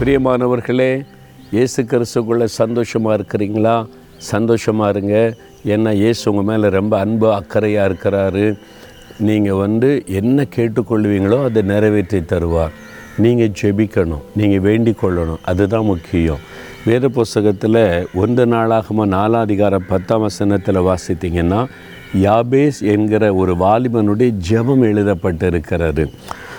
பிரியமானவர்களே இயேசு கிறிஸ்துக்குள்ளே சந்தோஷமாக இருக்கிறீங்களா? சந்தோஷமாக இருங்க. ஏன்னா இயேசு உங்கள் மேலே ரொம்ப அன்பு அக்கறையாக இருக்கிறாரு. நீங்கள் வந்து என்ன கேட்டுக்கொள்வீங்களோ அதை நிறைவேற்றி தருவார். நீங்கள் ஜெபிக்கணும் நீங்கள் வேண்டிக் கொள்ளணும். அதுதான் முக்கியம். வேத புஸ்தகத்தில் ஒன்று நாளாகமாக நாலாம் அதிகாரம் பத்தாம் வசனத்தில் வாசித்தீங்கன்னா யாபேஸ் என்கிற ஒரு வாலிபனுடைய ஜெபம் எழுதப்பட்டிருக்கிறது.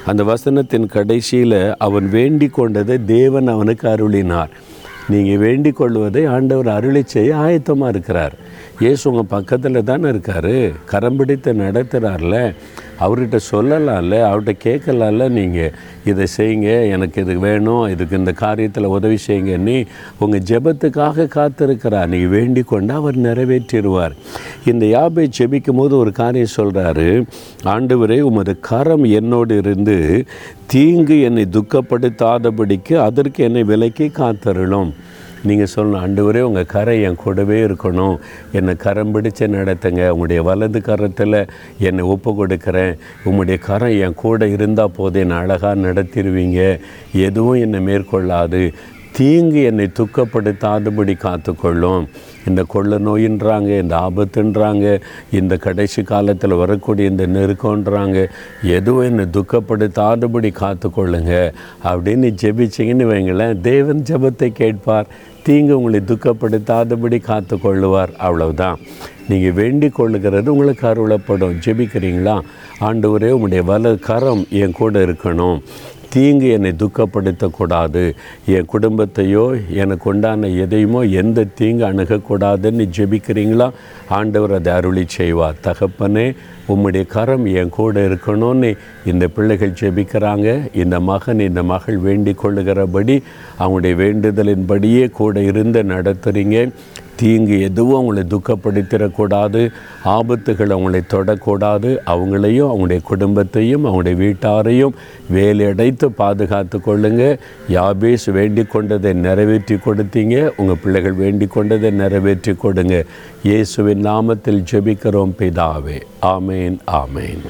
அந்த வசனத்தின் கடைசியில் அவன் வேண்டி கொண்டதை தேவன் அவனுக்கு அருளினார். நீங்கள் வேண்டிக் கொள்வதை ஆண்டவர் அருளை செய்ய ஆயத்தமாக இருக்கிறார். இயேசு உங்கள் பக்கத்தில் தானே இருக்கார். கரம் பிடித்து நடத்துகிறார்ல அவர்கிட்ட சொல்லலாம்ல அவர்கிட்ட கேட்கலாம்ல. நீங்கள் இதை செய்யுங்க எனக்கு இது வேணும் இதுக்கு இந்த காரியத்தில் உதவி செய்யுங்க. நீ உங்கள் ஜெபத்துக்காக காத்திருக்கிறார். நீங்கள் வேண்டிக் கொண்டு அவர் நிறைவேற்றிடுவார். இந்த யாபை ஜெபிக்கும் போது ஒரு காரியம் சொல்கிறாரு ஆண்டவரே உமது கரம் என்னோடு இருந்து தீங்கு என்னை துக்கப்படுத்தாதபடிக்கு அதற்கு என்னை விலைக்கு காத்தருளும். நீங்கள் சொல்லணும் ஆண்டவரே உங்கள் கரை என் கூடவே இருக்கணும். என்னை கரம் பிடிச்சு நடத்துங்க. உங்களுடைய வலது கரத்தில் என்னை ஒப்பு கொடுக்குறேன். உங்களுடைய கரம் என் கூட இருந்தால் போதே என்னை அழகாக நடத்திடுவீங்க. எதுவும் என்னை மேற்கொள்ளாது. தீங்கு என்னை துக்கப்படுத்தாதபடி காத்துக்கொள்ளும். இந்த கொள்ள நோயின்றாங்க இந்த ஆபத்துன்றாங்க இந்த கடைசி காலத்தில் வரக்கூடிய இந்த நெருக்கம்ன்றாங்க எதுவும் என்னை துக்கப்படுத்தாதபடி காத்துக்கொள்ளுங்க அப்படின்னு ஜெபிச்சிங்கன்னு வைங்களேன் தேவன் ஜெபத்தை கேட்பார். தீங்கு உங்களை துக்கப்படுத்தாதபடி காத்து கொள்ளுவார் அவ்வளவுதான். நீங்கள் வேண்டிக் கொள்ளுகிறது உங்களுக்கு அருளப்படும். ஜெபிக்கிறீங்களா? ஆண்டவரே உங்களுடைய வல கரம் என் கூட இருக்கணும். தீங்கு என்னை துக்கப்படுத்தக்கூடாது. என் குடும்பத்தையோ எனக்கு உண்டான எதையுமோ எந்த தீங்கு அணுகக்கூடாதுன்னு ஜெபிக்கிறீங்களா? ஆண்டவர் அதை அருளி செய்வார். தகப்பனே உம்முடைய கரம் என் கூட இருக்கணும்னு இந்த பிள்ளைகள் ஜெபிக்கிறாங்க. இந்த மகன் இந்த மகள் வேண்டிக் கொள்ளுகிறபடி அவங்களுடைய வேண்டுதலின்படியே கூட இருந்து நடத்துகிறீங்க தீங்கு எதுவும் அவங்களை துக்கப்படுத்திடக்கூடாது ஆபத்துகள் அவங்களை தொடக்கூடாது. அவங்களையும் அவங்களுடைய குடும்பத்தையும் அவங்களுடைய வீட்டாரையும் வேலையடைத்து பாதுகாத்து கொள்ளுங்க. யாபேஸ் வேண்டி கொண்டதை நிறைவேற்றி கொடுத்தீங்க. உங்கள் பிள்ளைகள் வேண்டி கொண்டதை நிறைவேற்றி கொடுங்க. இயேசுவின் நாமத்தில் ஜெபிக்கிறோம் பிதாவே. ஆமேன் ஆமேன்.